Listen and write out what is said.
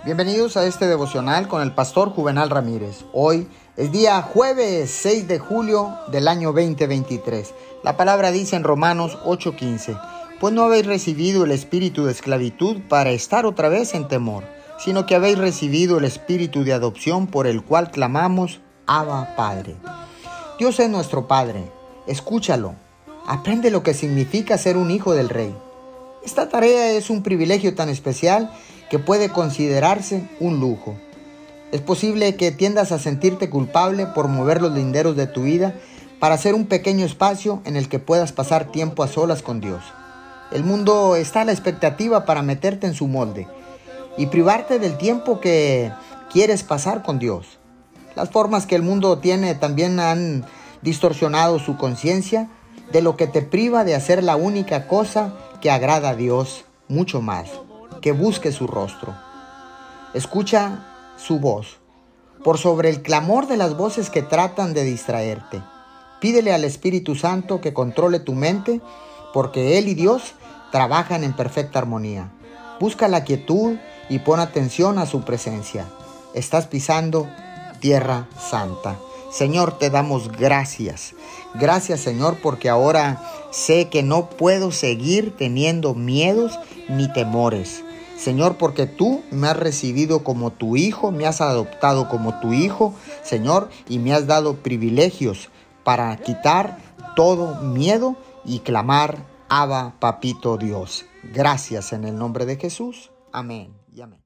Bienvenidos a este devocional con el pastor Juvenal Ramírez. Hoy es día jueves 6 de julio del año 2023. La palabra dice en Romanos 8:15, pues no habéis recibido el espíritu de esclavitud para estar otra vez en temor, sino que habéis recibido el espíritu de adopción por el cual clamamos, Abba Padre. Dios es nuestro Padre, escúchalo, aprende lo que significa ser un hijo del Rey. Esta tarea es un privilegio tan especial que puede considerarse un lujo. Es posible que tiendas a sentirte culpable por mover los linderos de tu vida para hacer un pequeño espacio en el que puedas pasar tiempo a solas con Dios. El mundo está a la expectativa para meterte en su molde y privarte del tiempo que quieres pasar con Dios. Las formas que el mundo tiene también han distorsionado su conciencia de lo que te priva de hacer la única cosa que agrada a Dios mucho más que busque su rostro. Escucha su voz, por sobre el clamor de las voces que tratan de distraerte. Pídele al Espíritu Santo que controle tu mente, porque Él y Dios trabajan en perfecta armonía. Busca la quietud y pon atención a su presencia. Estás pisando tierra santa. Señor, te damos gracias. Gracias, Señor, porque ahora sé que no puedo seguir teniendo miedos ni temores. Señor, porque tú me has recibido como tu hijo, me has adoptado como tu hijo, Señor, y me has dado privilegios para quitar todo miedo y clamar, Abba, Papito Dios. Gracias en el nombre de Jesús. Amén y amén.